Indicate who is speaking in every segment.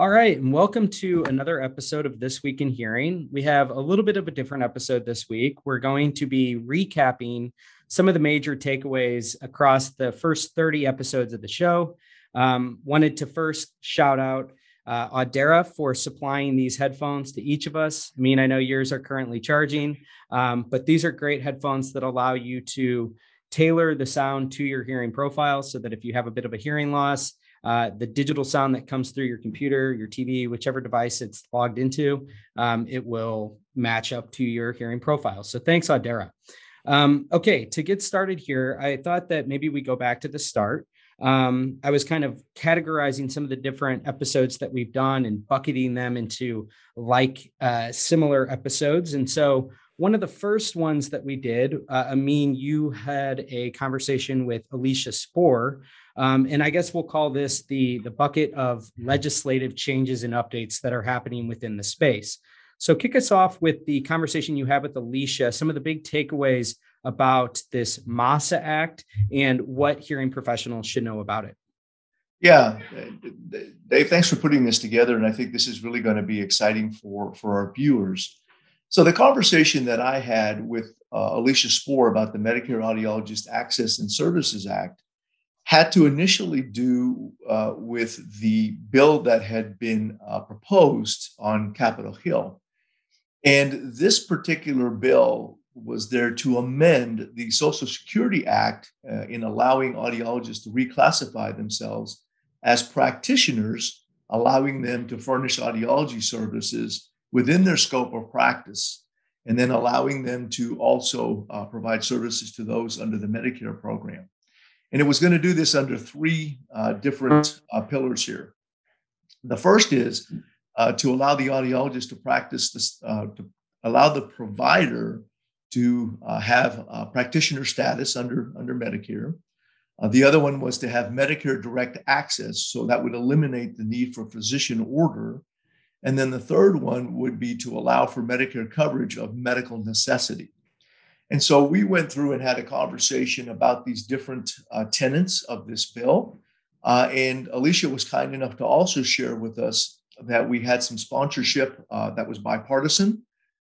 Speaker 1: All right, and welcome to another episode of This Week in Hearing. We have a little bit of a different episode this week. We're going to be recapping some of the major takeaways across the first 30 episodes of the show. Um, wanted to first shout out uh, Audeara for supplying these headphones to each of us. I mean, I know yours are currently charging, um, but these are great headphones that allow you to tailor the sound to your hearing profile so that if you have a bit of a hearing loss, uh, the digital sound that comes through your computer, your TV, whichever device it's logged into, um, it will match up to your hearing profile. So thanks, Audeara. Um, okay, to get started here, I thought that maybe we go back to the start. Um, I was kind of categorizing some of the different episodes that we've done and bucketing them into like uh, similar episodes. And so one of the first ones that we did, uh, Amin, you had a conversation with Alicia Spoor, um, and I guess we'll call this the the bucket of legislative changes and updates that are happening within the space. So kick us off with the conversation you had with Alicia, some of the big takeaways about this MAASA Act and what hearing professionals should know about it.
Speaker 2: Yeah, Dave, thanks for putting this together. And I think this is really going to be exciting for, for our viewers. So the conversation that I had with uh, Alicia Spoor about the Medicare Audiologist Access and Services Act had to initially do uh, with the bill that had been uh, proposed on Capitol Hill. And this particular bill was there to amend the Social Security Act uh, in allowing audiologists to reclassify themselves as practitioners, allowing them to furnish audiology services within their scope of practice, and then allowing them to also uh, provide services to those under the Medicare program. And it was going to do this under three uh, different uh, pillars here. The first is uh, to allow the audiologist to practice this, uh, to allow the provider to uh, have practitioner status under, under Medicare. the other one was to have Medicare direct access, so that would eliminate the need for physician order and then the third one would be to allow for Medicare coverage of medical necessity. And so we went through and had a conversation about these different uh, tenets of this bill. Uh, and Alicia was kind enough to also share with us that we had some sponsorship uh, that was bipartisan.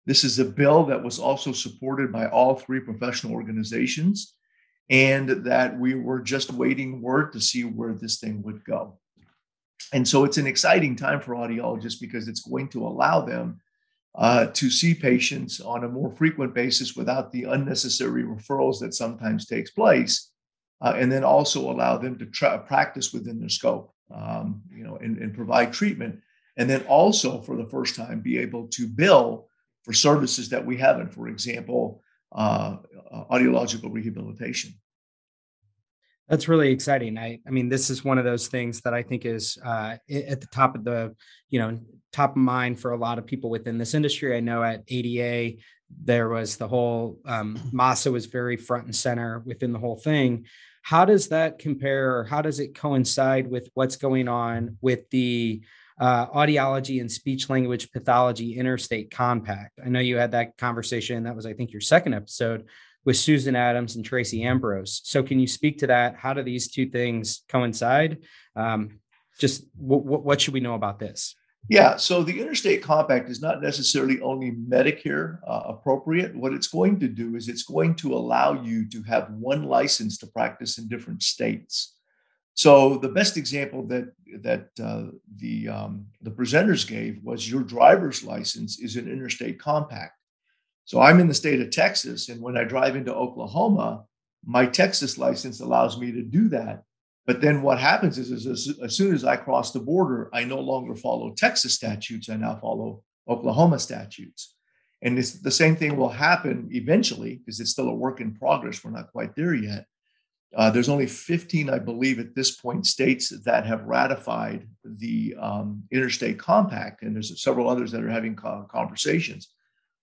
Speaker 2: This is a bill that was also supported by all three professional organizations, and that we were just waiting word to see where this thing would go. And so it's an exciting time for audiologists because it's going to allow them uh, to see patients on a more frequent basis without the unnecessary referrals that sometimes takes place, uh, and then also allow them to tra- practice within their scope, um, you know, and, and provide treatment, and then also for the first time be able to bill for services that we haven't, for example, uh, uh audiological rehabilitation.
Speaker 1: That's really exciting. I, I mean, this is one of those things that I think is uh, at the top of the, you know, top of mind for a lot of people within this industry. I know at ADA there was the whole um, MAASA was very front and center within the whole thing. How does that compare, or how does it coincide with what's going on with the uh, audiology and speech language pathology interstate compact? I know you had that conversation. That was, I think, your second episode with Susan Adams and Tracy Ambrose. So, can you speak to that? How do these two things coincide? Um, just w- w- what should we know about this?
Speaker 2: Yeah, so the interstate compact is not necessarily only Medicare uh, appropriate. What it's going to do is it's going to allow you to have one license to practice in different states. So the best example that that uh, the um, the presenters gave was your driver's license is an interstate compact. So I'm in the state of Texas. And when I drive into Oklahoma, my Texas license allows me to do that. But then what happens is, is as, soon as I cross the border, I no longer follow Texas statutes. I now follow Oklahoma statutes. And the same thing will happen eventually because it's still a work in progress. We're not quite there yet. Uh, there's only 15, I believe, at this point, states that have ratified the um, interstate compact, and there's several others that are having conversations.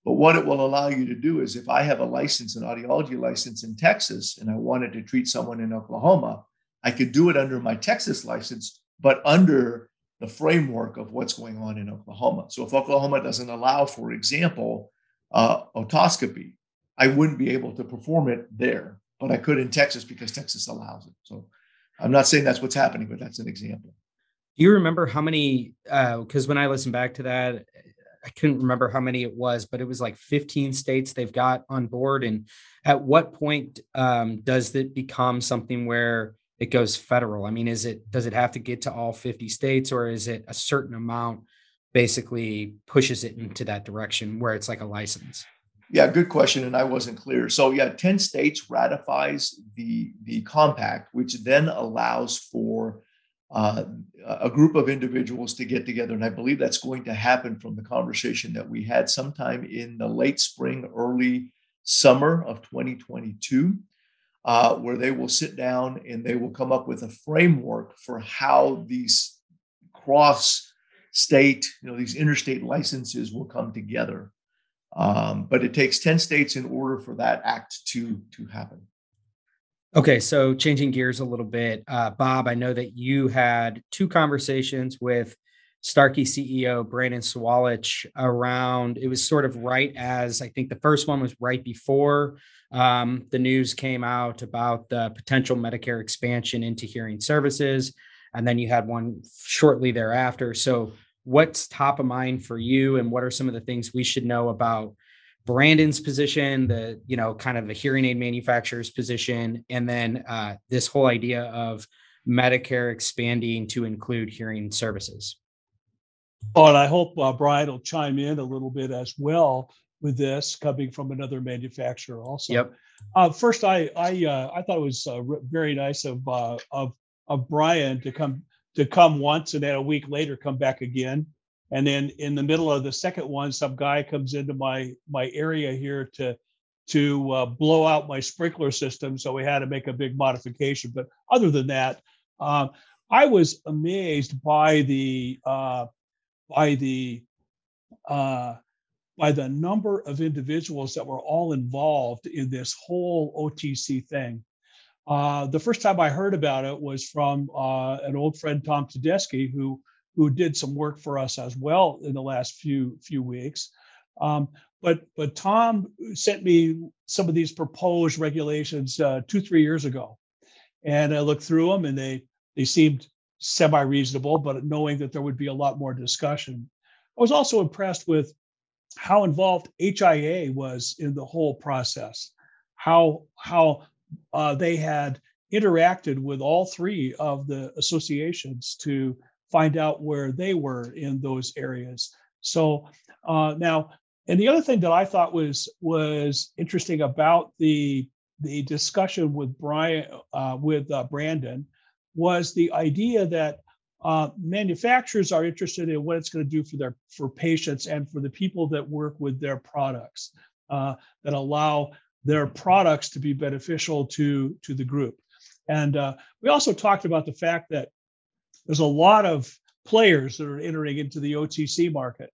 Speaker 2: But what it will allow you to do is if I have a license, an audiology license in Texas, and I wanted to treat someone in Oklahoma, I could do it under my Texas license, but under the framework of what's going on in Oklahoma. So if Oklahoma doesn't allow, for example, uh, otoscopy, I wouldn't be able to perform it there, but I could in Texas because Texas allows it. So I'm not saying that's what's happening, but that's an example.
Speaker 1: Do you remember how many? Because uh, when I listened back to that, I couldn't remember how many it was, but it was like 15 states they've got on board. And at what point um, does it become something where it goes federal? I mean, is it does it have to get to all 50 states, or is it a certain amount basically pushes it into that direction where it's like a license?
Speaker 2: Yeah, good question, and I wasn't clear. So yeah, 10 states ratifies the the compact, which then allows for uh, a group of individuals to get together. And I believe that's going to happen from the conversation that we had sometime in the late spring, early summer of 2022, uh, where they will sit down and they will come up with a framework for how these cross state, you know, these interstate licenses will come together. Um, but it takes 10 states in order for that act to, to happen.
Speaker 1: Okay, so changing gears a little bit, uh, Bob, I know that you had two conversations with Starkey CEO Brandon Sawalich around. It was sort of right as I think the first one was right before um, the news came out about the potential Medicare expansion into hearing services, and then you had one shortly thereafter. So, what's top of mind for you, and what are some of the things we should know about Brandon's position, the you know kind of the hearing aid manufacturer's position, and then uh, this whole idea of Medicare expanding to include hearing services.
Speaker 3: Oh, and I hope uh, Brian will chime in a little bit as well with this, coming from another manufacturer also.
Speaker 1: Yep.
Speaker 3: Uh, first, I I uh, I thought it was uh, very nice of uh, of of Brian to come to come once and then a week later come back again and then in the middle of the second one some guy comes into my my area here to to uh, blow out my sprinkler system so we had to make a big modification but other than that um, i was amazed by the uh, by the uh, by the number of individuals that were all involved in this whole otc thing uh, the first time i heard about it was from uh, an old friend tom tedeschi who who did some work for us as well in the last few few weeks. Um, but but Tom sent me some of these proposed regulations uh, two three years ago, and I looked through them and they they seemed semi reasonable, but knowing that there would be a lot more discussion. I was also impressed with how involved HIA was in the whole process, how how uh, they had interacted with all three of the associations to find out where they were in those areas. So uh, now, and the other thing that I thought was was interesting about the the discussion with Brian uh, with uh, Brandon was the idea that uh, manufacturers are interested in what it's going to do for their for patients and for the people that work with their products uh, that allow their products to be beneficial to to the group. And uh, we also talked about the fact that there's a lot of players that are entering into the OTC market,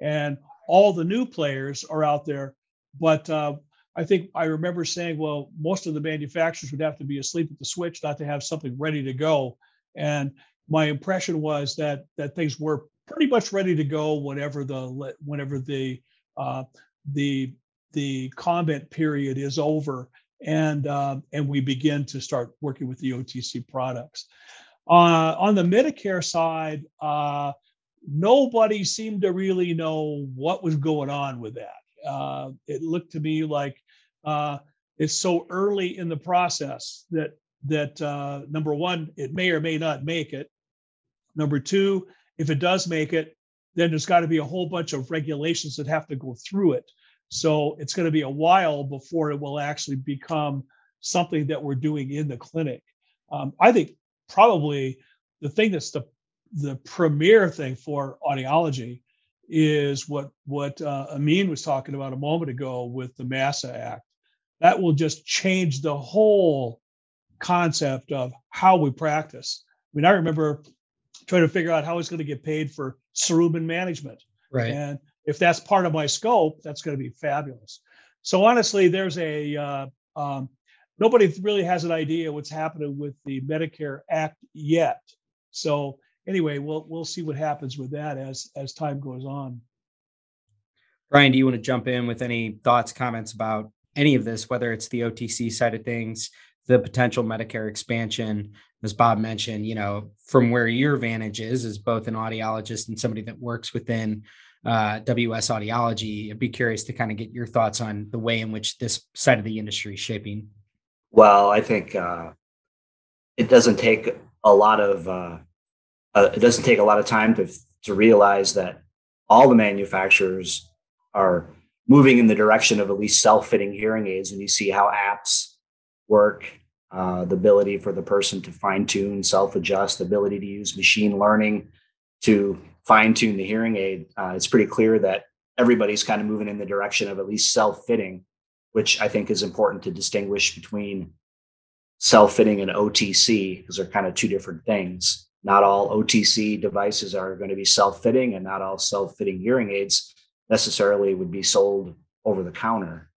Speaker 3: and all the new players are out there. But uh, I think I remember saying, well, most of the manufacturers would have to be asleep at the switch not to have something ready to go. And my impression was that that things were pretty much ready to go whenever the whenever the uh, the the comment period is over and uh, and we begin to start working with the OTC products. Uh, on the Medicare side, uh, nobody seemed to really know what was going on with that. Uh, it looked to me like uh, it's so early in the process that that uh, number one, it may or may not make it. Number two, if it does make it, then there's got to be a whole bunch of regulations that have to go through it. So it's going to be a while before it will actually become something that we're doing in the clinic. Um, I think probably the thing that's the the premier thing for audiology is what what uh, Amin was talking about a moment ago with the MAASA Act. That will just change the whole concept of how we practice. I mean, I remember trying to figure out how I was going to get paid for cerumen management.
Speaker 1: Right.
Speaker 3: And if that's part of my scope, that's going to be fabulous. So honestly, there's a uh, um, nobody really has an idea what's happening with the Medicare Act yet. So anyway, we'll we'll see what happens with that as as time goes on.
Speaker 1: Brian, do you want to jump in with any thoughts, comments about any of this, whether it's the OTC side of things, the potential Medicare expansion. As Bob mentioned, you know, from where your vantage is, as both an audiologist and somebody that works within uh, WS Audiology, I'd be curious to kind of get your thoughts on the way in which this side of the industry is shaping.
Speaker 4: Well, I think uh, it doesn't take a lot of uh, uh, it doesn't take a lot of time to to realize that all the manufacturers are moving in the direction of at least self-fitting hearing aids and you see how apps work uh, the ability for the person to fine-tune self-adjust the ability to use machine learning to fine-tune the hearing aid uh, it's pretty clear that everybody's kind of moving in the direction of at least self-fitting which i think is important to distinguish between self-fitting and otc because they're kind of two different things. Not all otc devices are going to be self-fitting and not all self-fitting hearing aids necessarily would be sold over the counter.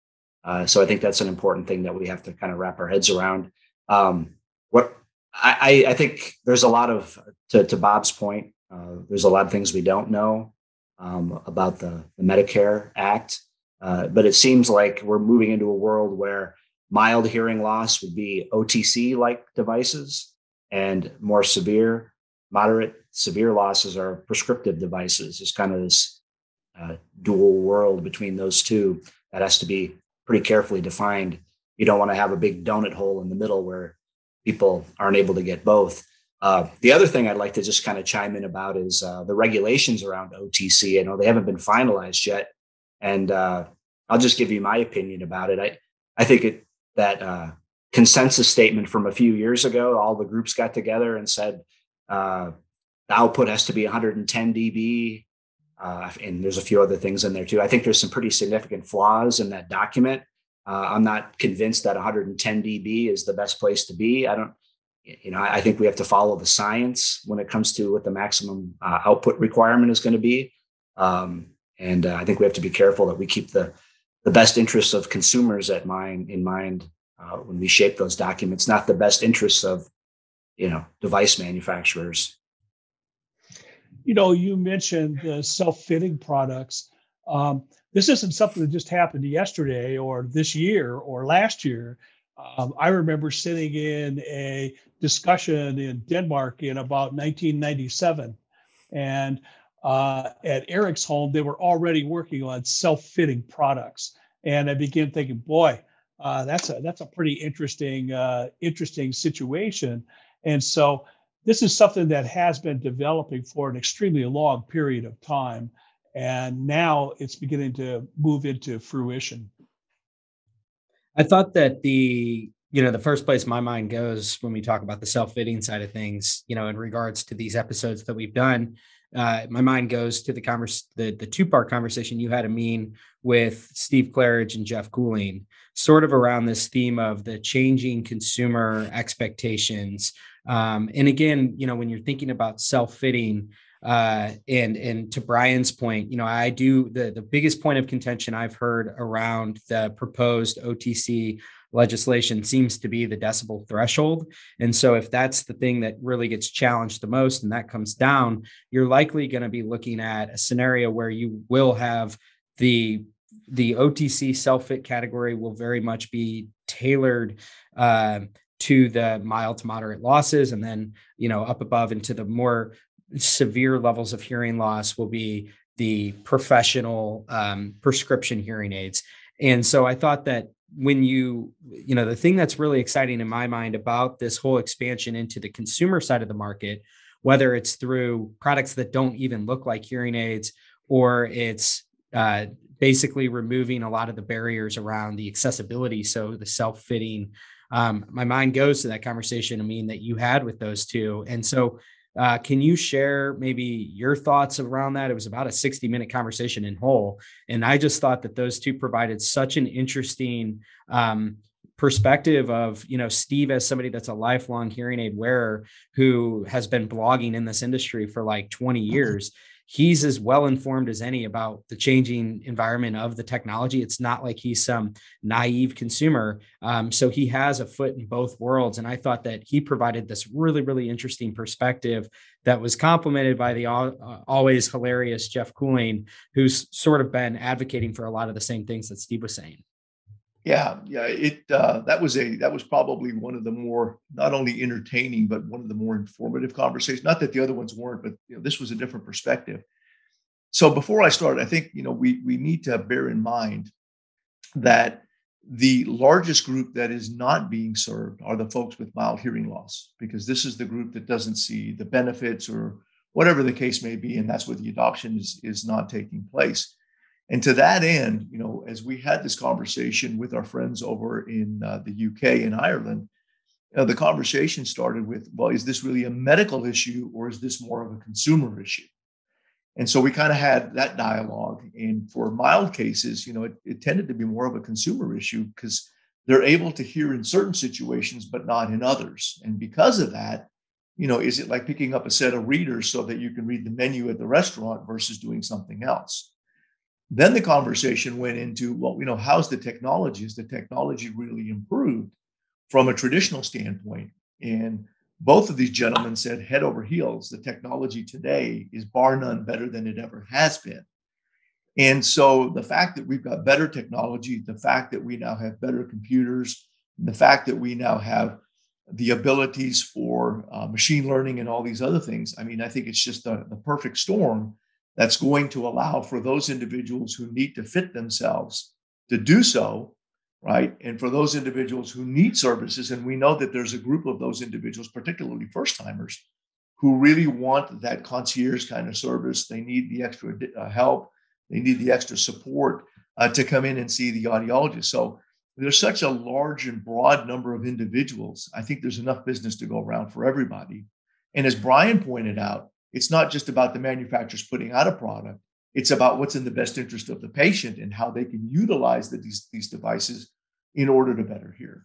Speaker 4: Uh, so I think that's an important thing that we have to kind of wrap our heads around. Um, what I, I, think there's a lot of to, to Bob's point. Uh, there's a lot of things we don't know um, about the, the, Medicare Act, uh, but it seems like we're moving into a world where mild hearing loss would be OTC like devices, and more severe, moderate, severe losses are prescriptive devices. It's kind of this uh, dual world between those two that has to be pretty carefully defined. You don't want to have a big donut hole in the middle where people aren't able to get both. Uh, the other thing I'd like to just kind of chime in about is uh, the regulations around OTC. I know they haven't been finalized yet, and uh, I'll just give you my opinion about it. I I think it that uh, consensus statement from a few years ago, all the groups got together and said uh, the output has to be 110 dB uh, and there's a few other things in there too. I think there's some pretty significant flaws in that document. Uh, I'm not convinced that 110 dB is the best place to be. I don't, you know, I, think we have to follow the science when it comes to what the maximum uh, output requirement is going to be. Um, and uh, I think we have to be careful that we keep the the best interests of consumers at mind in mind uh, when we shape those documents, not the best interests of, you know, device manufacturers
Speaker 3: you know, you mentioned the self-fitting products. Um, this isn't something that just happened yesterday or this year or last year. Um, I remember sitting in a discussion in Denmark in about 1997, and uh, at home, they were already working on self-fitting products, and I began thinking, boy, uh, that's a that's a pretty interesting uh, interesting situation. And so this is something that has been developing for an extremely long period of time. And now it's beginning to move into fruition.
Speaker 1: I thought that the you know the first place my mind goes when we talk about the self-fitting side of things you know in regards to these episodes that we've done uh, my mind goes to the converse the, the two-part conversation you had Amin with steve claridge and geoff cooling sort of around this theme of the changing consumer expectations um, and again, you know, when you're thinking about self-fitting, uh, and and to Brian's point, you know, I do the the biggest point of contention I've heard around the proposed OTC legislation seems to be the decibel threshold. And so if that's the thing that really gets challenged the most and that comes down, you're likely going to be looking at a scenario where you will have the the OTC self-fit category will very much be tailored uh, to the mild to moderate losses and then you know up above into the more severe levels of hearing loss will be the professional um, prescription hearing aids. And so i thought that when you you know the thing that's really exciting in my mind about this whole expansion into the consumer side of the market whether it's through products that don't even look like hearing aids or it's uh, basically removing a lot of the barriers around the accessibility so the self-fitting um, my mind goes to that conversation, I mean, that you had with those two. And so, uh, can you share maybe your thoughts around that? It was about a 60 minute conversation in whole. And I just thought that those two provided such an interesting um, perspective of you know steve as somebody that's a lifelong hearing aid wearer who has been blogging in this industry for like 20 years he's as well informed as any about the changing environment of the technology. It's not like he's some naive consumer. Um, so he has a foot in both worlds. And I thought that he provided this really, really interesting perspective that was complemented by the uh, always hilarious Geoff Cooling, who's sort of been advocating for a lot of the same things that Steve was saying.
Speaker 2: Yeah, yeah. It uh, that was a that was probably one of the more not only entertaining but one of the more informative conversations. Not that the other ones weren't, but you know, this was a different perspective. So before I start, I think you know we we need to bear in mind that the largest group that is not being served are the folks with mild hearing loss because this is the group that doesn't see the benefits or whatever the case may be, and that's where the adoption is is not taking place. And to that end, you know, as we had this conversation with our friends over in uh, the UK and Ireland, the conversation started with, well, is this really a medical issue or is this more of a consumer issue? And so we kind of had that dialogue. And for mild cases, you know, it, it tended to be more of a consumer issue because they're able to hear in certain situations, but not in others. And because of that, you know, is it like picking up a set of readers so that you can read the menu at the restaurant versus doing something else? Then the conversation went into, well, you know, how's the technology? Is the technology really improved from a traditional standpoint? And both of these gentlemen said head over heels. The technology today is bar none better than it ever has been. And so the fact that we've got better technology, the fact that we now have better computers, the fact that we now have the abilities for uh, machine learning and all these other things, I mean, I think it's just the, the perfect storm that's going to allow for those individuals who need to fit themselves to do so, right? And for those individuals who need services, and we know that there's a group of those individuals, particularly first timers, who really want that concierge kind of service. They need the extra uh, help, they need the extra support uh, to come in and see the audiologist. So there's such a large and broad number of individuals. I think there's enough business to go around for everybody. And as Brian pointed out, it's not just about the manufacturers putting out a product. It's about what's in the best interest of the patient and how they can utilize the, these, these devices in order to better hear.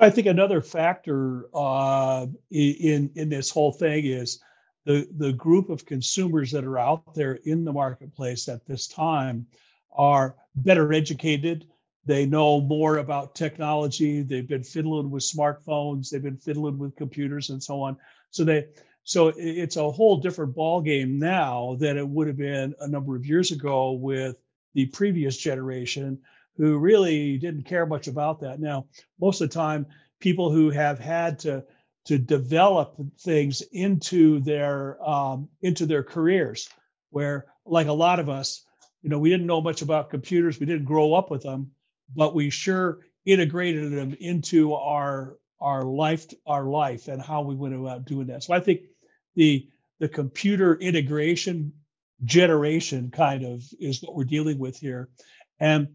Speaker 3: I think another factor uh, in in this whole thing is the the group of consumers that are out there in the marketplace at this time are better educated. They know more about technology. They've been fiddling with smartphones. They've been fiddling with computers and so on. So they so it's a whole different ball game now than it would have been a number of years ago with the previous generation who really didn't care much about that. Now, most of the time, people who have had to to develop things into their um, into their careers, where like a lot of us, you know, we didn't know much about computers, we didn't grow up with them, but we sure integrated them into our our life our life and how we went about doing that. So I think the the computer integration generation kind of is what we're dealing with here. And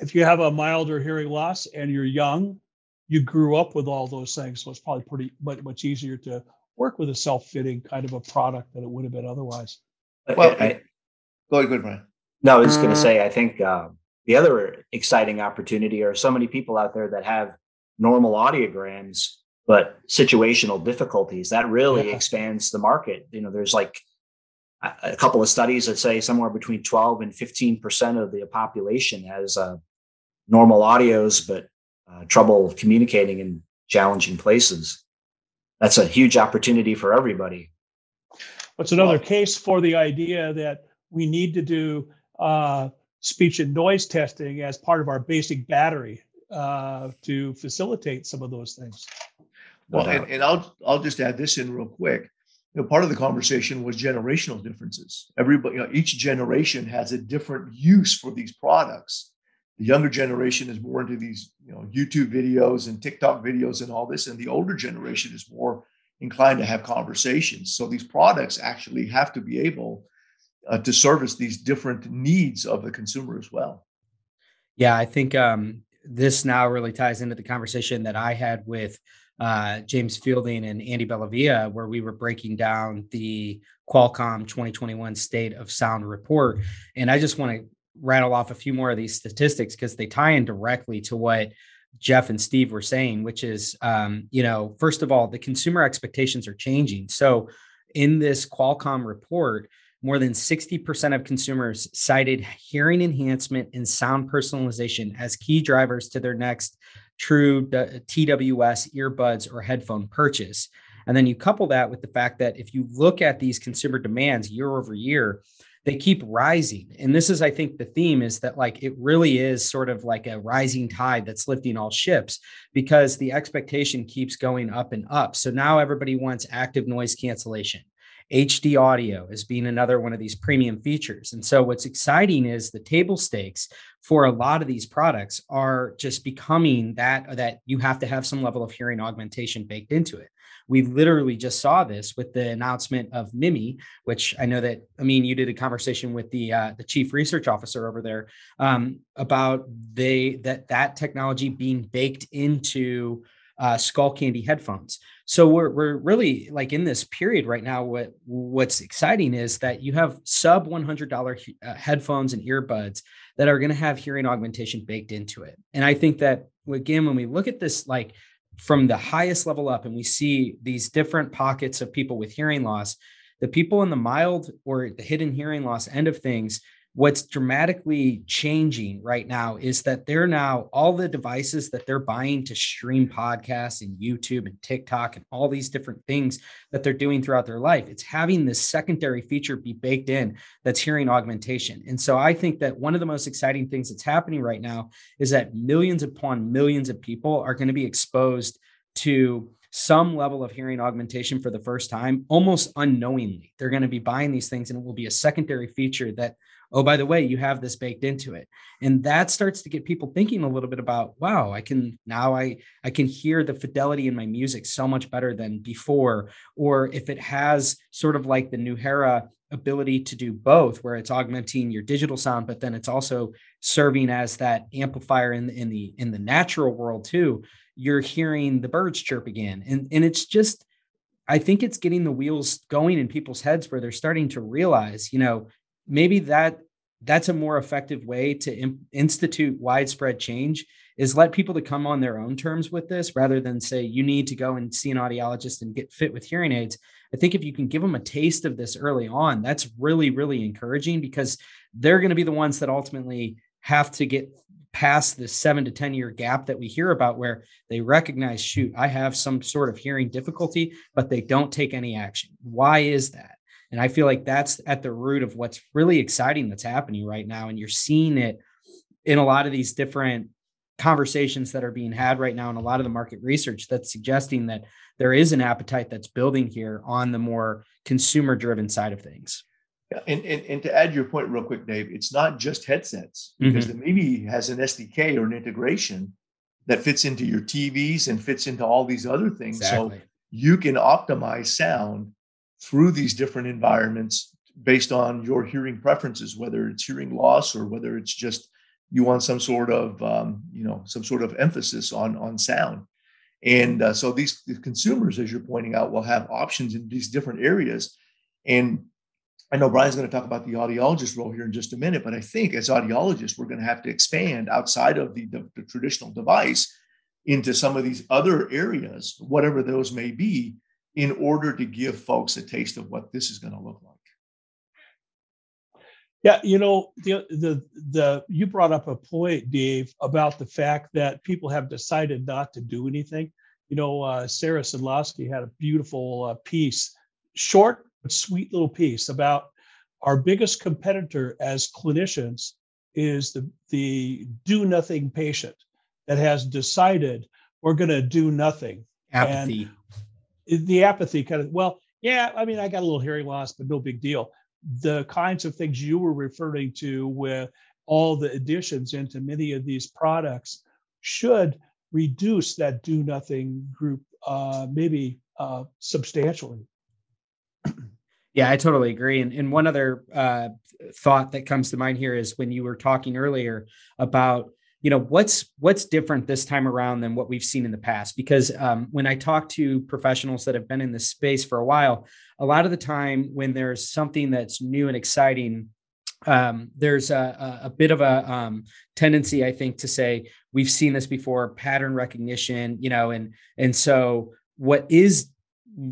Speaker 3: if you have a milder hearing loss and you're young, you grew up with all those things. So it's probably pretty much, much easier to work with a self-fitting kind of a product than it would have been otherwise.
Speaker 2: Well, I, go ahead, go ahead, Brian.
Speaker 4: No, I was just going to say, I think uh, the other exciting opportunity are so many people out there that have normal audiograms but situational difficulties that really yeah. expands the market. You know there's like a couple of studies that say somewhere between 12 and 15 percent of the population has uh, normal audios but uh, trouble communicating in challenging places. That's a huge opportunity for everybody.
Speaker 3: What's another well, case for the idea that we need to do uh, speech and noise testing as part of our basic battery uh, to facilitate some of those things
Speaker 2: well, and, and I'll I'll just add this in real quick. You know, part of the conversation was generational differences. Everybody, you know, each generation has a different use for these products. The younger generation is more into these, you know, YouTube videos and TikTok videos and all this, and the older generation is more inclined to have conversations. So these products actually have to be able uh, to service these different needs of the consumer as well.
Speaker 1: Yeah, I think um, this now really ties into the conversation that I had with uh, James Fielding and Andy Bellavia, where we were breaking down the Qualcomm 2021 State of Sound report. And I just want to rattle off a few more of these statistics because they tie in directly to what Geoff and Steve were saying, which is, um, you know, first of all, the consumer expectations are changing. So in this Qualcomm report, more than 60% of consumers cited hearing enhancement and sound personalization as key drivers to their next true TWS earbuds or headphone purchase. And then you couple that with the fact that if you look at these consumer demands year over year, they keep rising. And this is, I think, the theme is that like it really is sort of like a rising tide that's lifting all ships because the expectation keeps going up and up. So now everybody wants active noise cancellation. HD audio as being another one of these premium features. And so what's exciting is the table stakes for a lot of these products are just becoming that that you have to have some level of hearing augmentation baked into it. We literally just saw this with the announcement of Mimi, which I know that I mean you did a conversation with the uh, the chief research officer over there um, about they that that technology being baked into uh, Skullcandy headphones. So we're we're really like in this period right now. What what's exciting is that you have sub one hundred dollar uh, headphones and earbuds that are going to have hearing augmentation baked into it. And I think that again, when we look at this, like from the highest level up, and we see these different pockets of people with hearing loss, the people in the mild or the hidden hearing loss end of things what's dramatically changing right now is that they're now all the devices that they're buying to stream podcasts and YouTube and TikTok and all these different things that they're doing throughout their life. It's having this secondary feature be baked in that's hearing augmentation. And so I think that one of the most exciting things that's happening right now is that millions upon millions of people are going to be exposed to some level of hearing augmentation for the first time almost unknowingly. They're going to be buying these things and it will be a secondary feature that oh by the way you have this baked into it. And that starts to get people thinking a little bit about wow i can now i i can hear the fidelity in my music so much better than before. Or if it has sort of like the Nuheara ability to do both where it's augmenting your digital sound but then it's also serving as that amplifier in the in the in the natural world too you're hearing the birds chirp again. And and it's just I think it's getting the wheels going in people's heads where they're starting to realize, you know, maybe that that's a more effective way to institute widespread change is let people to come on their own terms with this rather than say you need to go and see an audiologist and get fit with hearing aids i think if you can give them a taste of this early on that's really really encouraging because they're going to be the ones that ultimately have to get past the seven to 10 year gap that we hear about where they recognize, shoot, I have some sort of hearing difficulty, but they don't take any action. Why is that? And I feel like that's at the root of what's really exciting that's happening right now. And you're seeing it in a lot of these different conversations that are being had right now and a lot of the market research that's suggesting that there is an appetite that's building here on the more consumer driven side of things.
Speaker 2: And, and, and to add your point real quick, Dave, it's not just headsets because mm-hmm. the Mimi has an SDK or an integration that fits into your TVs and fits into all these other things. Exactly. So you can optimize sound through these different environments based on your hearing preferences, whether it's hearing loss or whether it's just you want some sort of um, you know some sort of emphasis on on sound. And uh, so these the consumers, as you're pointing out, will have options in these different areas. And I know Brian's going to talk about the audiologist role here in just a minute, but I think as audiologists, we're going to have to expand outside of the, the, the traditional device into some of these other areas, whatever those may be, in order to give folks a taste of what this is going to look like.
Speaker 3: Yeah, you know, the the the you brought up a point, Dave, about the fact that people have decided not to do anything. You know, uh, Sarah Sydlowski had a beautiful uh, piece, short but sweet little piece about our biggest competitor as clinicians is the the do nothing patient that has decided we're going to do nothing.
Speaker 1: Apathy.
Speaker 3: And the apathy kind of well yeah i mean i got a little hearing loss but no big deal. The kinds of things you were referring to with all the additions into many of these products should reduce that do nothing group uh, maybe uh, substantially.
Speaker 1: Yeah i totally agree. And, and one other uh, thought that comes to mind here is when you were talking earlier about you know what's what's different this time around than what we've seen in the past? Because um, when i talk to professionals that have been in this space for a while a lot of the time when there's something that's new and exciting um, there's a, a, bit of a um, tendency i think to say we've seen this before pattern recognition you know and and so what is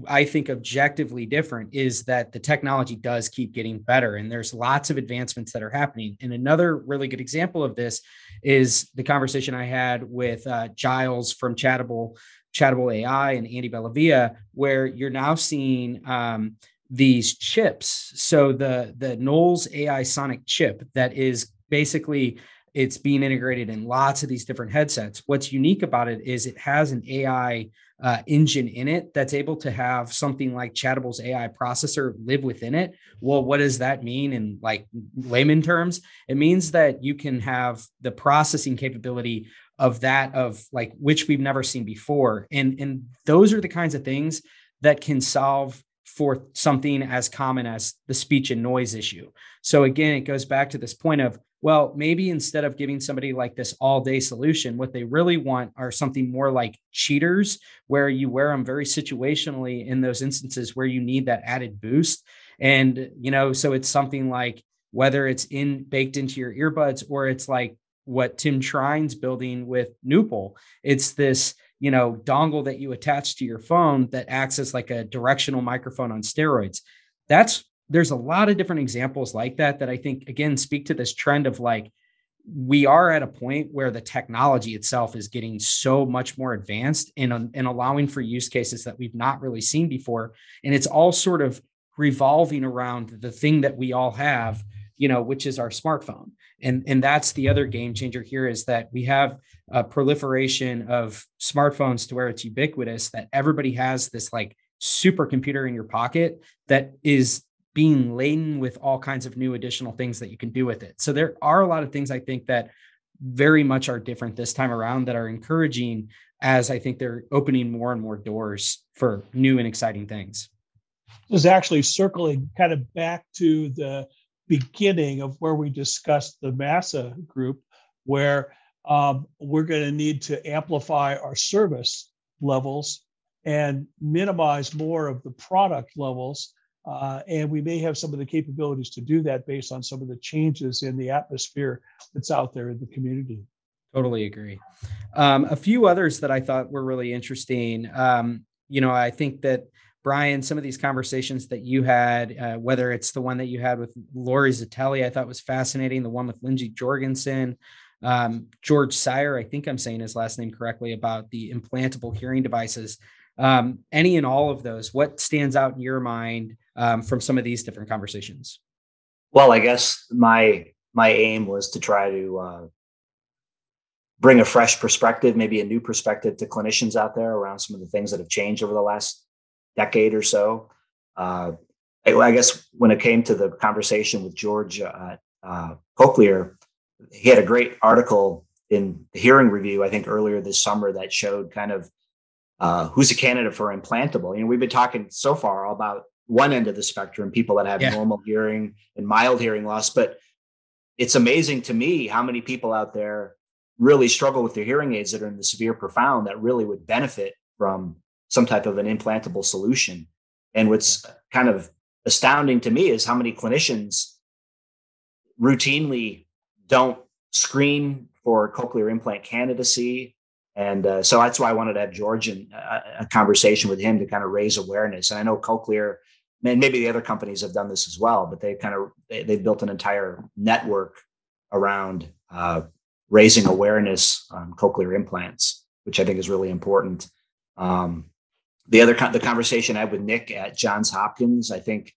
Speaker 1: I think objectively different is that the technology does keep getting better and there's lots of advancements that are happening. And another really good example of this is the conversation I had with uh, Giles from Chatable, Chatable AI and Andy Bellavia, where you're now seeing um, these chips. So the the Knowles AISonic chip that is basically it's being integrated in lots of these different headsets. What's unique about it is it has an AI uh, engine in it that's able to have something like Chatable's AI processor live within it. Well, what does that mean in like layman terms? It means that you can have the processing capability of that of like which we've never seen before, and and those are the kinds of things that can solve for something as common as the speech and noise issue. So again, it goes back to this point of well, maybe instead of giving somebody like this all day solution, what they really want are something more like cheaters, where you wear them very situationally in those instances where you need that added boost. And, you know, so it's something like whether it's in baked into your earbuds or it's like what Tim Trine's building with Newpol. It's this, you know, dongle that you attach to your phone that acts as like a directional microphone on steroids. That's there's a lot of different examples like that that I think again speak to this trend of like we are at a point where the technology itself is getting so much more advanced and, and um, allowing for use cases that we've not really seen before. And it's all sort of revolving around the thing that we all have you know which is our smartphone. And and that's the other game changer here is that we have a proliferation of smartphones to where it's ubiquitous that everybody has this like supercomputer in your pocket that is being laden with all kinds of new additional things that you can do with it. So there are a lot of things I think that very much are different this time around that are encouraging as I think they're opening more and more doors for new and exciting things.
Speaker 3: This is actually circling kind of back to the beginning of where we discussed the MAASA group, where um, we're going to need to amplify our service levels and minimize more of the product levels uh, and we may have some of the capabilities to do that based on some of the changes in the atmosphere that's out there in the community.
Speaker 1: Totally agree. Um, a few others that I thought were really interesting. Um, you know, I think that Brian, some of these conversations that you had, uh, whether it's the one that you had with Lori Zitelli, I thought was fascinating. The one with Lindsay Jorgensen, um, George Cire, I think I'm saying his last name correctly, about the implantable hearing devices. Um, any and all of those, what stands out in your mind um, from some of these different conversations?
Speaker 4: Well, I guess my my aim was to try to uh, bring a fresh perspective, maybe a new perspective to clinicians out there around some of the things that have changed over the last decade or so. Uh, I, I, guess when it came to the conversation with George uh, uh, Cochlear, he had a great article in the hearing review, I think earlier this summer, that showed kind of uh, who's a candidate for implantable. You know, we've been talking so far about one end of the spectrum, people that have yeah. normal hearing and mild hearing loss. But it's amazing to me how many people out there really struggle with their hearing aids that are in the severe profound that really would benefit from some type of an implantable solution. And what's kind of astounding to me is how many clinicians routinely don't screen for cochlear implant candidacy and uh, so that's why I wanted to have George and uh, a conversation with him to kind of raise awareness. And I know Cochlear, and maybe the other companies have done this as well, but they kind of they, have built an entire network around uh, raising awareness on cochlear implants, which I think is really important. Um, the other the conversation I had with Nick at Johns Hopkins, I think.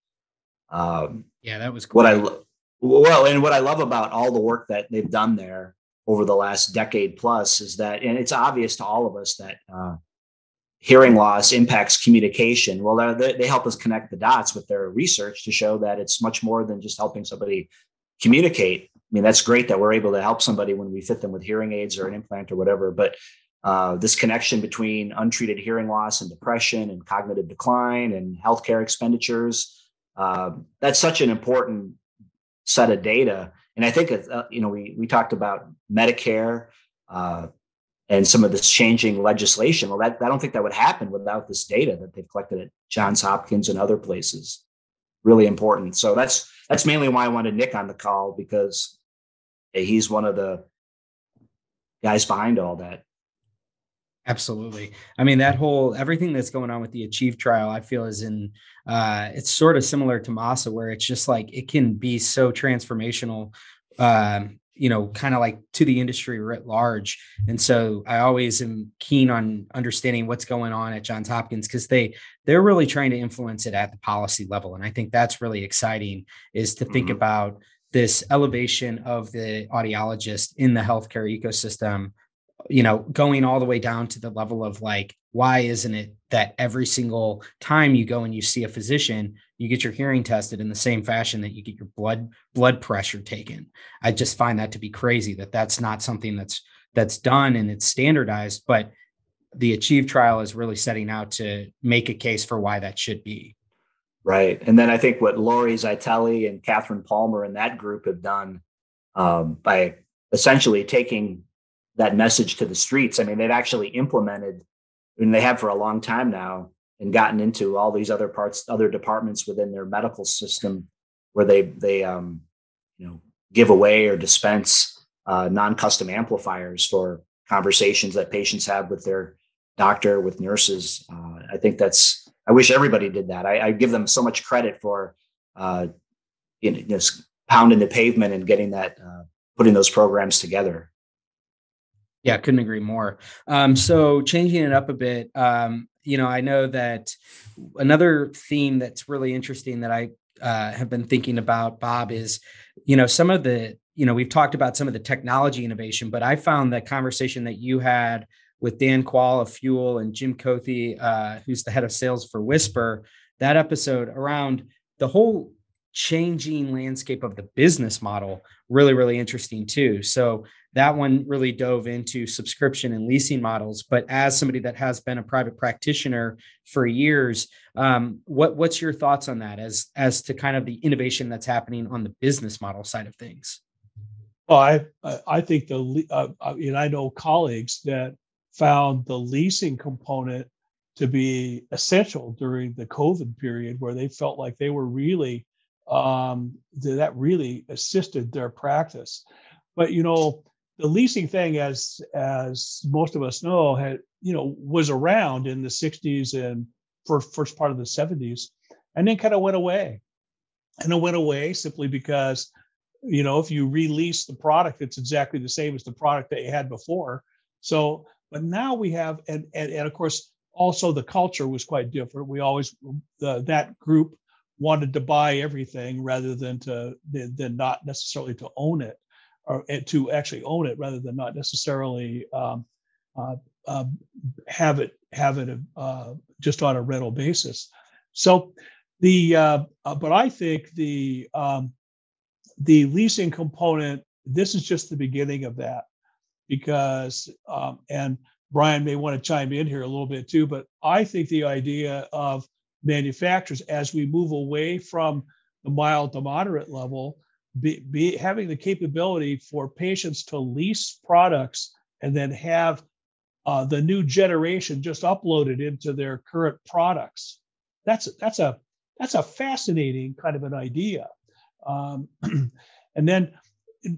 Speaker 1: Um, yeah, that was
Speaker 4: great. what I well, and what I love about all the work that they've done there over the last decade plus is that, and it's obvious to all of us that uh, hearing loss impacts communication. Well, they, help us connect the dots with their research to show that it's much more than just helping somebody communicate. I mean, that's great that we're able to help somebody when we fit them with hearing aids or an implant or whatever, but uh, this connection between untreated hearing loss and depression and cognitive decline and healthcare expenditures. Uh, that's such an important set of data and I think uh, you know we we talked about Medicare uh, and some of this changing legislation. Well, that I don't think that would happen without this data that they've collected at Johns Hopkins and other places. Really important. So that's that's mainly why I wanted Nick on the call because he's one of the guys behind all that.
Speaker 1: Absolutely. I mean, that whole everything that's going on with the Achieve trial, I feel is in uh it's sort of similar to MAASA, where it's just like it can be so transformational um you know, kind of like to the industry writ large. And so I always am keen on understanding what's going on at Johns Hopkins because they they're really trying to influence it at the policy level. And I think that's really exciting is to think mm-hmm. about this elevation of the audiologist in the healthcare ecosystem you know, going all the way down to the level of like, why isn't it that every single time you go and you see a physician, you get your hearing tested in the same fashion that you get your blood blood pressure taken? I just find that to be crazy that that's not something that's that's done and it's standardized, but the Achieve trial is really setting out to make a case for why that should be.
Speaker 4: Right. And then I think what Lori Zitelli and Catherine Palmer and that group have done um, by essentially taking that message to the streets. I mean, they've actually implemented, and they have for a long time now, and gotten into all these other parts, other departments within their medical system, where they they um, you know give away or dispense uh, non-custom amplifiers for conversations that patients have with their doctor, with nurses. Uh, I think that's. I wish everybody did that. I, I give them so much credit for uh, you know, just pounding the pavement and getting that, uh, putting those programs together.
Speaker 1: Yeah, couldn't agree more. Um, so changing it up a bit, um, you know, I know that another theme that's really interesting that I uh, have been thinking about, Bob, is you know some of the you know we've talked about some of the technology innovation, but I found that conversation that you had with Dan Quall of Fuel and Jim Cothy, uh, who's the head of sales for Whisper, that episode around the whole changing landscape of the business model really really interesting too so that one really dove into subscription and leasing models but as somebody that has been a private practitioner for years um, what what's your thoughts on that as as to kind of the innovation that's happening on the business model side of things
Speaker 3: well i i think the uh, i mean i know colleagues that found the leasing component to be essential during the covid period where they felt like they were really um, that really assisted their practice. But you know, the leasing thing, as as most of us know, had you know was around in the '60s and for first part of the '70s, and then kind of went away. And it went away simply because, you know, if you release the product, it's exactly the same as the product that you had before. So, but now we have, and and, and of course, also the culture was quite different. We always the, that group wanted to buy everything rather than to than not necessarily to own it or to actually own it rather than not necessarily um, uh, uh, have it have it uh, just on a rental basis. So the uh, uh, but I think the um, the leasing component this is just the beginning of that because um, and Brian may want to chime in here a little bit too, but I think the idea of manufacturers as we move away from the mild to moderate level be, be having the capability for patients to lease products and then have uh, the new generation just uploaded into their current products. That's that's a that's a fascinating kind of an idea. Um, and then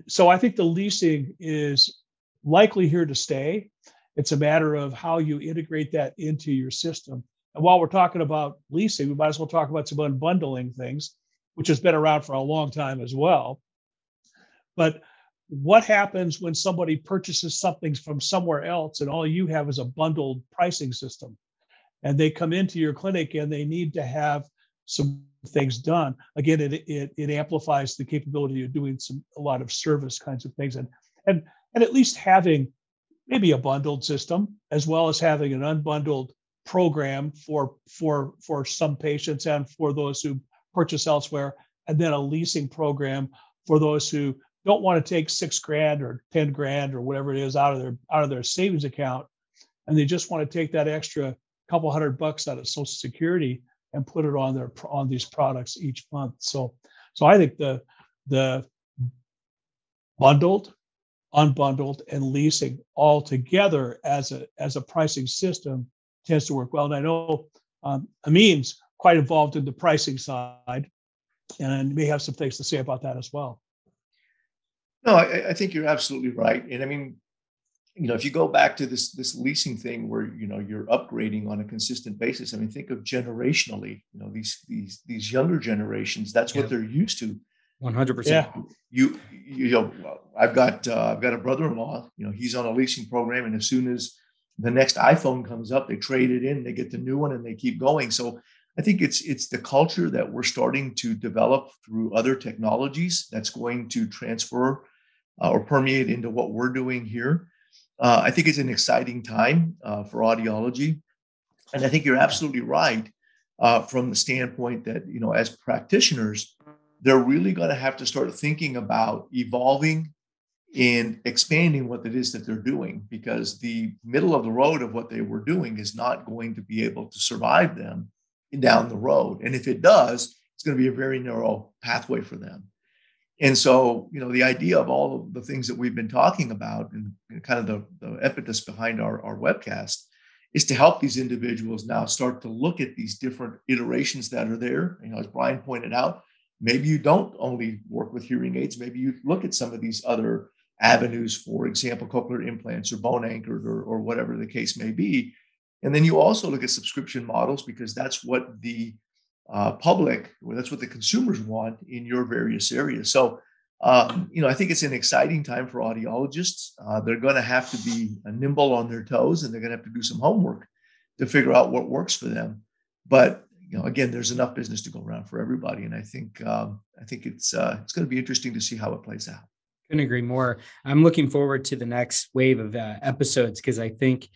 Speaker 3: so i think the leasing is likely here to stay. It's a matter of how you integrate that into your system. And while we're talking about leasing, we might as well talk about some unbundling things, which has been around for a long time as well. But what happens when somebody purchases something from somewhere else and all you have is a bundled pricing system? And they come into your clinic and they need to have some things done. Again, it, it, it amplifies the capability of doing some a lot of service kinds of things and and and at least having maybe a bundled system as well as having an unbundled program for for for some patients and for those who purchase elsewhere, and then a leasing program for those who don't want to take six grand or ten grand or whatever it is out of their out of their savings account, and they just want to take that extra couple hundred bucks out of Social Security and put it on their on these products each month. So so I think the the bundled, unbundled, and leasing all together as a as a pricing system tends to work well. And I know um, Amin's quite involved in the pricing side and may have some things to say about that as well.
Speaker 2: No, I, I, think you're absolutely right. And I mean, you know, if you go back to this this leasing thing where you know you're upgrading on a consistent basis, I mean, think of generationally. You know, these these these younger generations, that's what they're used to.
Speaker 1: 100%.
Speaker 2: You, you know, I've got, uh, I've got a brother-in-law, you know, he's on a leasing program. And as soon as the next iPhone comes up, they trade it in, they get the new one and they keep going. So I think it's, it's the culture that we're starting to develop through other technologies that's going to transfer uh, or permeate into what we're doing here. Uh, I think it's an exciting time uh, for audiology. And I think you're absolutely right uh, from the standpoint that, you know, as practitioners, they're really going to have to start thinking about evolving and expanding what it is that they're doing because the middle of the road of what they were doing is not going to be able to survive them down the road. And if it does, it's going to be a very narrow pathway for them. And so, you know, the idea of all of the things that we've been talking about and, kind of the, the impetus behind our, our webcast is to help these individuals now start to look at these different iterations that are there. You know, as Brian pointed out, maybe you don't only work with hearing aids, maybe you look at some of these other avenues, for example, cochlear implants or bone anchored or, or whatever the case may be. And then you also look at subscription models because that's what the uh, public, or that's what the consumers want in your various areas. So, um, you know, I think it's an exciting time for audiologists. Uh, they're going to have to be nimble on their toes, and they're going to have to do some homework to figure out what works for them. But you know, again, there's enough business to go around for everybody, and I think um, I think it's uh, it's going to be interesting to see how it plays out.
Speaker 1: Couldn't agree more. I'm looking forward to the next wave of uh, episodes because I think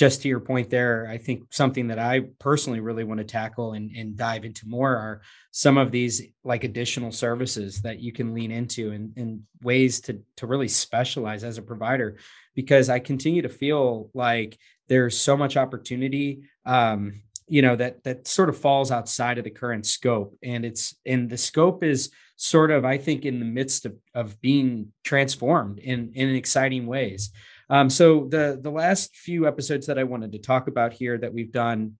Speaker 1: just to your point there, I think something that I personally really want to tackle and, and dive into more are some of these like additional services that you can lean into and, and ways to to really specialize as a provider. Because I continue to feel like there's so much opportunity um, you know that that sort of falls outside of the current scope. And it's and the scope is sort of i think in the midst of, of being transformed in in exciting ways um, so the the last few episodes that I wanted to talk about here that we've done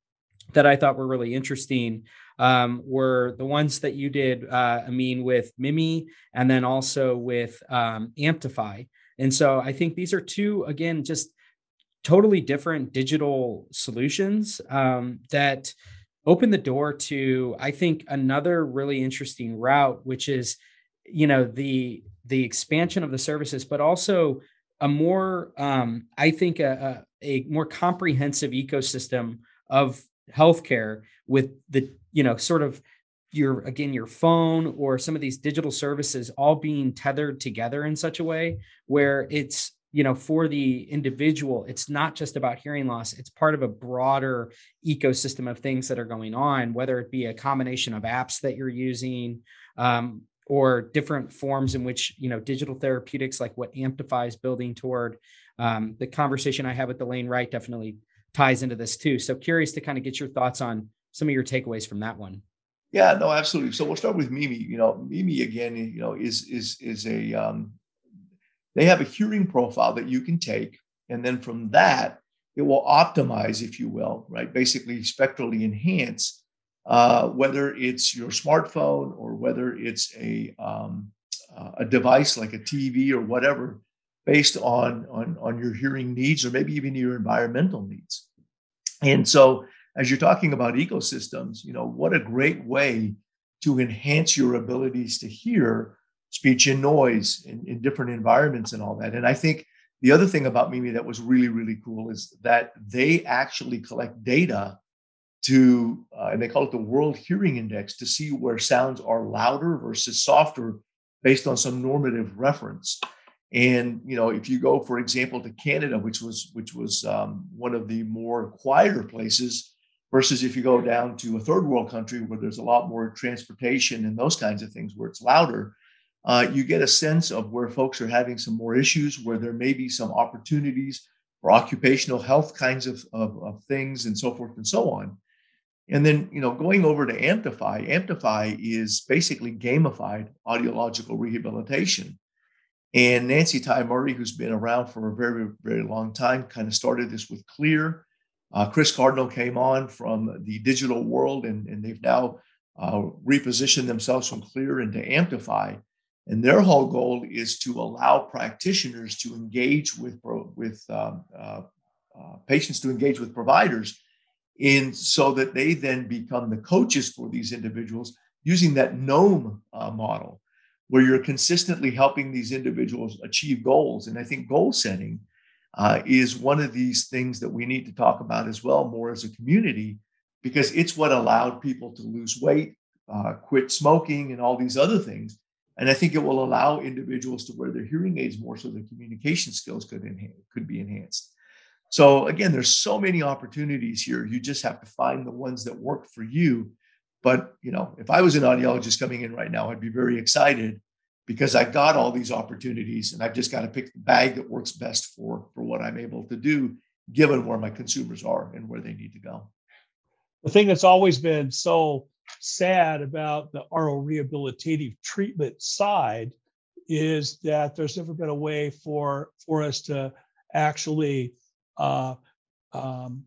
Speaker 1: that I thought were really interesting um, were the ones that you did, uh, Amin, with Mimi, and then also with um, Amptify. And so I think these are two, again, just totally different digital solutions um, that open the door to, I think, another really interesting route, which is, you know, the the expansion of the services, but also a more, um, I think, a, a, a more comprehensive ecosystem of healthcare with the, you know, sort of your again your phone or some of these digital services all being tethered together in such a way where it's you know for the individual it's not just about hearing loss it's part of a broader ecosystem of things that are going on whether it be a combination of apps that you're using um, or different forms in which you know digital therapeutics like what Amptify is building toward um, the conversation i have with Elaine Wright definitely ties into this too. So curious to kind of get your thoughts on some of your takeaways from that one.
Speaker 2: Yeah no absolutely. So we'll start with mimi. You know mimi again you know is is is a um, they have a hearing profile that you can take and then from that it will optimize if you will right? Basically spectrally enhance uh, whether it's your smartphone or whether it's a, um, uh, a device like a TV or whatever, based on, on, on your hearing needs or maybe even your environmental needs. And so, as you're talking about ecosystems, you know, what a great way to enhance your abilities to hear speech and noise in, in different environments and all that. And I think the other thing about Mimi that was really, really cool is that they actually collect data to, uh, and they call it the World Hearing Index, to see where sounds are louder versus softer based on some normative reference. And you know, if you go, for example, to Canada, which was which was um, one of the more quieter places, versus if you go down to a third world country where there's a lot more transportation and those kinds of things where it's louder, uh, you get a sense of where folks are having some more issues, where there may be some opportunities for occupational health kinds of, of, of things and so forth and so on. And then, you know, going over to Amptify, Amptify is basically gamified audiological rehabilitation. And Nancy Tye-Murray, who's been around for a very, very long time, kind of started this with Clear. Uh, Chris Cardinal came on from the digital world, and, and they've now uh, repositioned themselves from Clear into Amptify. And their whole goal is to allow practitioners to engage with, with um, uh, uh, patients to engage with providers in so that they then become the coaches for these individuals using that Noom uh, model where you're consistently helping these individuals achieve goals. And I think goal setting uh, is one of these things that we need to talk about as well more as a community, because it's what allowed people to lose weight, uh, quit smoking, and all these other things. And I think it will allow individuals to wear their hearing aids more so their communication skills could, enhance, could be enhanced. So again, there's so many opportunities here. You just have to find the ones that work for you. But you know, if I was an audiologist coming in right now, I'd be very excited because I got all these opportunities and I've just got to pick the bag that works best for for what I'm able to do, given where my consumers are and where they need to go.
Speaker 3: The thing that's always been so sad about the oral rehabilitative treatment side is that there's never been a way for for us to actually uh, um,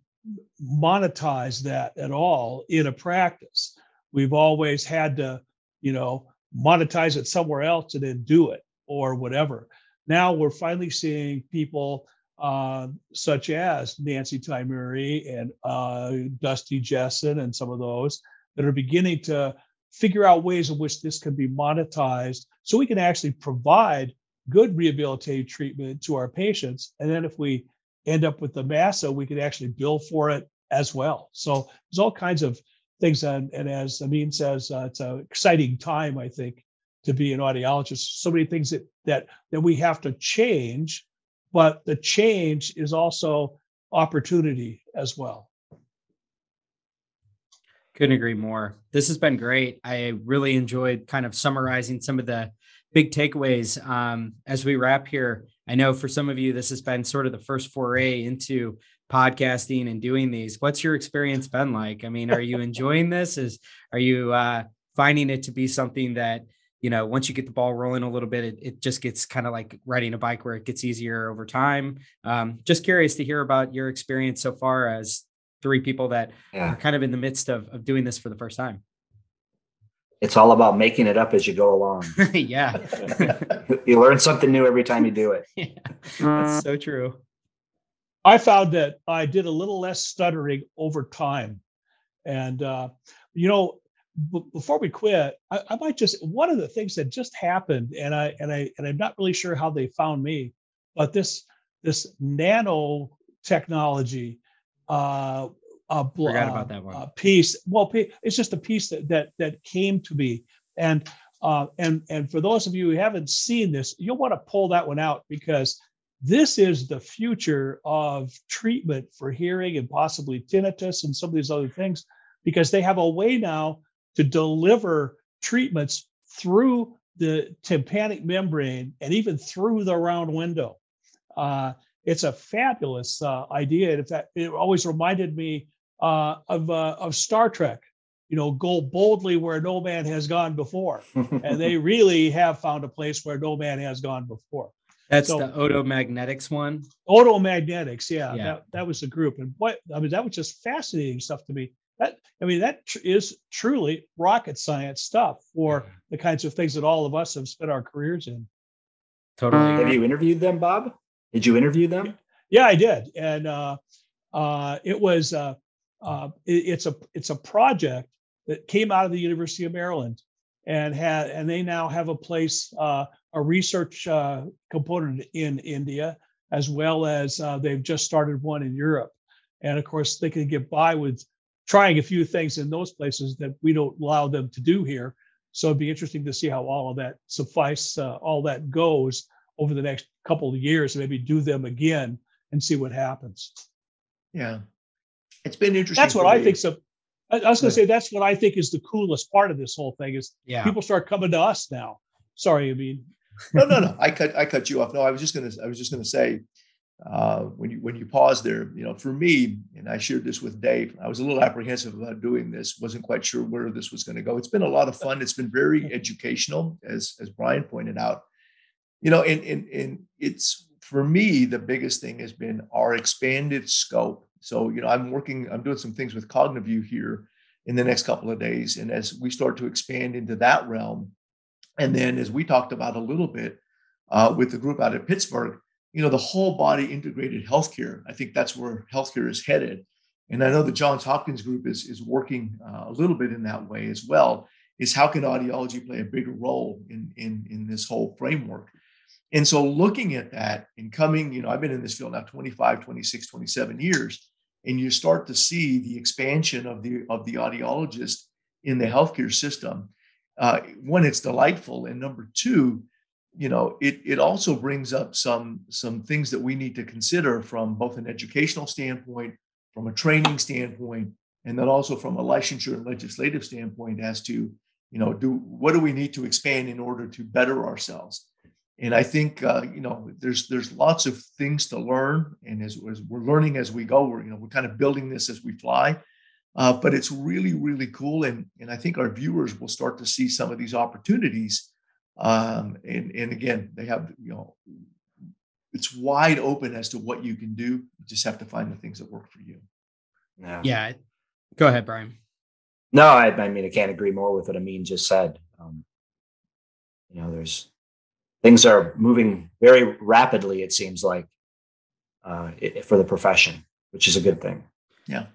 Speaker 3: monetize that at all in a practice. We've always had to, you know, monetize it somewhere else and then do it or whatever. Now we're finally seeing people uh, such as Nancy Tye-Murray and uh, Dusty Jessen and some of those that are beginning to figure out ways in which this can be monetized so we can actually provide good rehabilitative treatment to our patients. And then if we end up with the mass so we can actually bill for it as well. So there's all kinds of things. And, and as Amin says, uh, it's an exciting time, I think, to be an audiologist. So many things that, that, that we have to change, but the change is also opportunity as well.
Speaker 1: Couldn't agree more. This has been great. I really enjoyed kind of summarizing some of the big takeaways um, as we wrap here. I know for some of you, this has been sort of the first foray into podcasting and doing these. What's your experience been like? I mean, are you enjoying this? Is are you uh, finding it to be something that you know once you get the ball rolling a little bit, it, it just gets kind of like riding a bike where it gets easier over time? Um, just curious to hear about your experience so far as three people that yeah. are kind of in the midst of, of doing this for the first time
Speaker 4: it's all about making it up as you go along.
Speaker 1: Yeah.
Speaker 4: You learn something new every time you do it. Yeah,
Speaker 1: that's so true.
Speaker 3: I found that i did a little less stuttering over time. And uh, you know b- before we quit I, I might just one of the things that just happened and i and i and i'm not really sure how they found me but this this nano technology uh, a
Speaker 1: Forgot about that one.
Speaker 3: A piece. Well, it's just a piece that that that came to me, and uh, and and for those of you who haven't seen this, you'll want to pull that one out because this is the future of treatment for hearing and possibly tinnitus and some of these other things, because they have a way now to deliver treatments through the tympanic membrane and even through the round window. Uh, it's a fabulous uh, idea. In fact, it always reminded me uh, of uh, of Star Trek. You know, go boldly where no man has gone before, and they really have found a place where no man has gone before.
Speaker 1: That's so, the Otomagnetics one.
Speaker 3: Otomagnetics, yeah, yeah. That, that was the group, and what I mean, that was just fascinating stuff to me. That I mean, that tr- is truly rocket science stuff for the kinds of things that all of us have spent our careers in.
Speaker 4: Totally. Have you interviewed them, Bob? Did you interview them?
Speaker 3: Yeah, I did, and uh, uh, it was uh, uh, it, it's a it's a project that came out of the University of Maryland, and had and they now have a place uh, a research uh, component in India as well as uh, they've just started one in Europe, and of course they can get by with trying a few things in those places that we don't allow them to do here. So it'd be interesting to see how all of that suffice, uh, all that goes over the next couple of years, and maybe do them again and see what happens.
Speaker 2: Yeah, it's been interesting.
Speaker 3: That's what I think. So I, I was going to say that's what I think is the coolest part of this whole thing is yeah. people start coming to us now. Sorry, I mean.
Speaker 2: no, no, no. I cut I cut you off. No, I was just gonna I was just gonna say uh, when you when you pause there, you know, for me, and I shared this with Dave, I was a little apprehensive about doing this. wasn't quite sure where this was going to go. It's been a lot of fun. It's been very educational, as as Brian pointed out you know, and, and, and it's for me, the biggest thing has been our expanded scope. So, you know, I'm working, I'm doing some things with Cognivue here in the next couple of days. And as we start to expand into that realm, and then as we talked about a little bit uh, with the group out at Pittsburgh, you know, the whole body integrated healthcare. I think that's where healthcare is headed. And I know the Johns Hopkins group is, is working uh, a little bit in that way as well is how can audiology play a bigger role in, in, in this whole framework? And so looking at that and coming, you know, I've been in this field now 25, 26, 27 years, and you start to see the expansion of the of the audiologist in the healthcare system. Uh, one, it's delightful, and number two, you know, it it also brings up some some things that we need to consider from both an educational standpoint, from a training standpoint, and then also from a licensure and legislative standpoint as to, you know, do what do we need to expand in order to better ourselves and I think uh, you know there's there's lots of things to learn, and as, as, we're learning as we go, we're you know we're kind of building this as we fly. Uh, but it's really really cool, and and I think our viewers will start to see some of these opportunities. Um, and and again, they have you know it's wide open as to what you can do. You just have to find the things that work for you.
Speaker 1: Yeah. Yeah. Go ahead, Brian.
Speaker 4: No, I, I mean I can't agree more with what Amin just said. Um, you know, there's things are moving very rapidly, it seems like, uh, for the profession, which is a good thing.
Speaker 2: Yeah.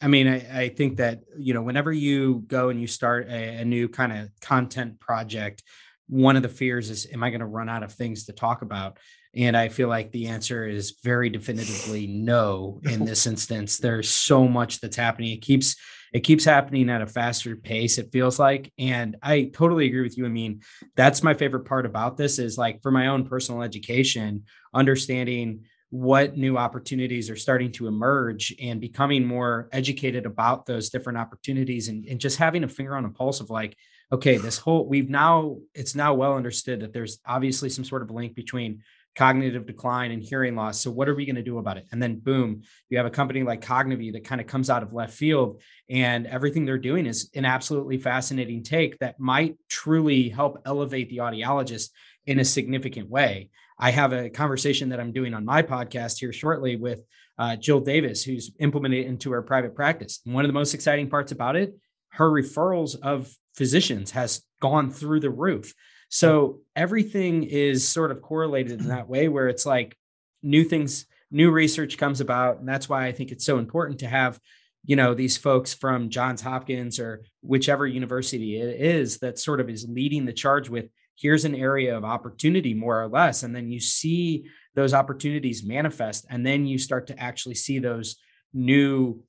Speaker 1: I mean, I, I think that, you know, whenever you go and you start a, a new kind of content project, one of the fears is, am I going to run out of things to talk about? And I feel like the answer is very definitively no in this instance. There's so much that's happening. It keeps it keeps happening at a faster pace it feels like and i totally agree with you i mean that's my favorite part about this is like for my own personal education understanding what new opportunities are starting to emerge and becoming more educated about those different opportunities and, and just having a finger on a pulse of like okay this whole we've now it's now well understood that there's obviously some sort of link between cognitive decline and hearing loss. So what are we going to do about it? And then boom, you have a company like Cognivue that kind of comes out of left field and everything they're doing is an absolutely fascinating take that might truly help elevate the audiologist in a significant way. I have a conversation that I'm doing on my podcast here shortly with uh, Jill Davis, who's implemented into her private practice. And one of the most exciting parts about it, her referrals of physicians has gone through the roof. So everything is sort of correlated in mm-hmm. that way where it's like new things, new research comes about. And that's why I think it's so important to have, you know, these folks from Johns Hopkins or whichever university it is that sort of is leading the charge with here's an area of opportunity more or less. And then you see those opportunities manifest and then you start to actually see those new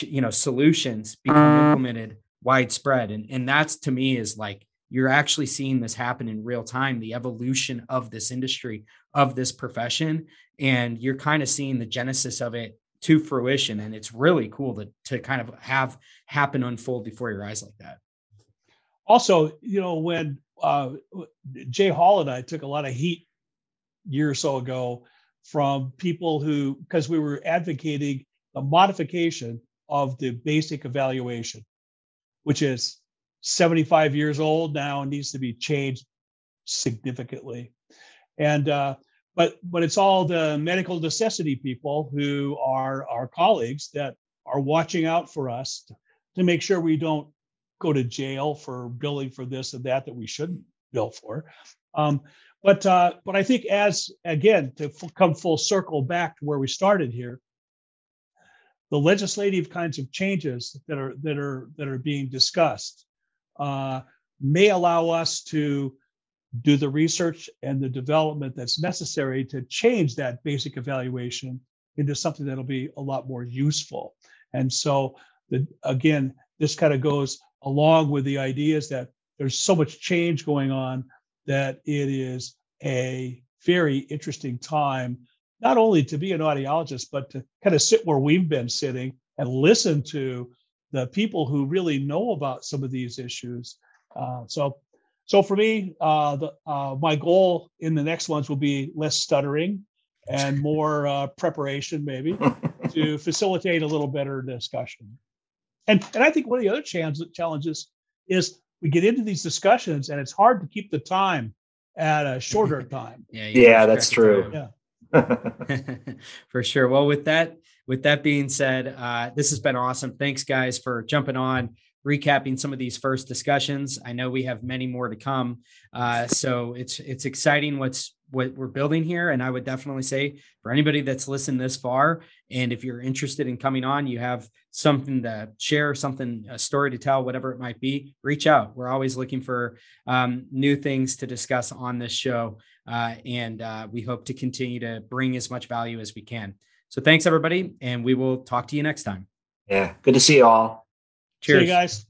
Speaker 1: you know solutions become mm-hmm. implemented widespread and and that's to me is like you're actually seeing this happen in real time the evolution of this industry of this profession and you're kind of seeing the genesis of it to fruition and it's really cool to, to kind of have happen unfold before your eyes like that.
Speaker 3: Also you know when uh, jay hall and i took a lot of heat year or so ago from people who because we were advocating the modification of the basic evaluation which is 75 years old now and needs to be changed significantly. And uh, but but it's all the medical necessity people who are our colleagues that are watching out for us to, to make sure we don't go to jail for billing for this and that that we shouldn't bill for. Um, but uh, but I think as again to f- come full circle back to where we started here, the legislative kinds of changes that are that are that are being discussed uh, may allow us to do the research and the development that's necessary to change that basic evaluation into something that'll be a lot more useful. And so, the, again, this kind of goes along with the ideas that there's so much change going on that it is a very interesting time, not only to be an audiologist, but to kind of sit where we've been sitting and listen to the people who really know about some of these issues. Uh, so, so for me, uh, the, uh, my goal in the next ones will be less stuttering and more uh, preparation, maybe, to facilitate a little better discussion. And and I think one of the other challenges is we get into these discussions and it's hard to keep the time at a shorter time.
Speaker 4: yeah, yeah, that's true.
Speaker 3: Yeah.
Speaker 1: for sure. Well, with that, with that being said, uh, this has been awesome. Thanks, guys, for jumping on, recapping some of these first discussions. I know we have many more to come, uh, so it's it's exciting what's what we're building here. And I would definitely say for anybody that's listened this far, and if you're interested in coming on, you have something to share, something, a story to tell, whatever it might be, reach out. We're always looking for um, new things to discuss on this show. Uh, and uh, we hope to continue to bring as much value as we can. So thanks, everybody. And we will talk to you next time.
Speaker 4: Yeah. Good to see you all.
Speaker 1: Cheers.
Speaker 3: See you guys.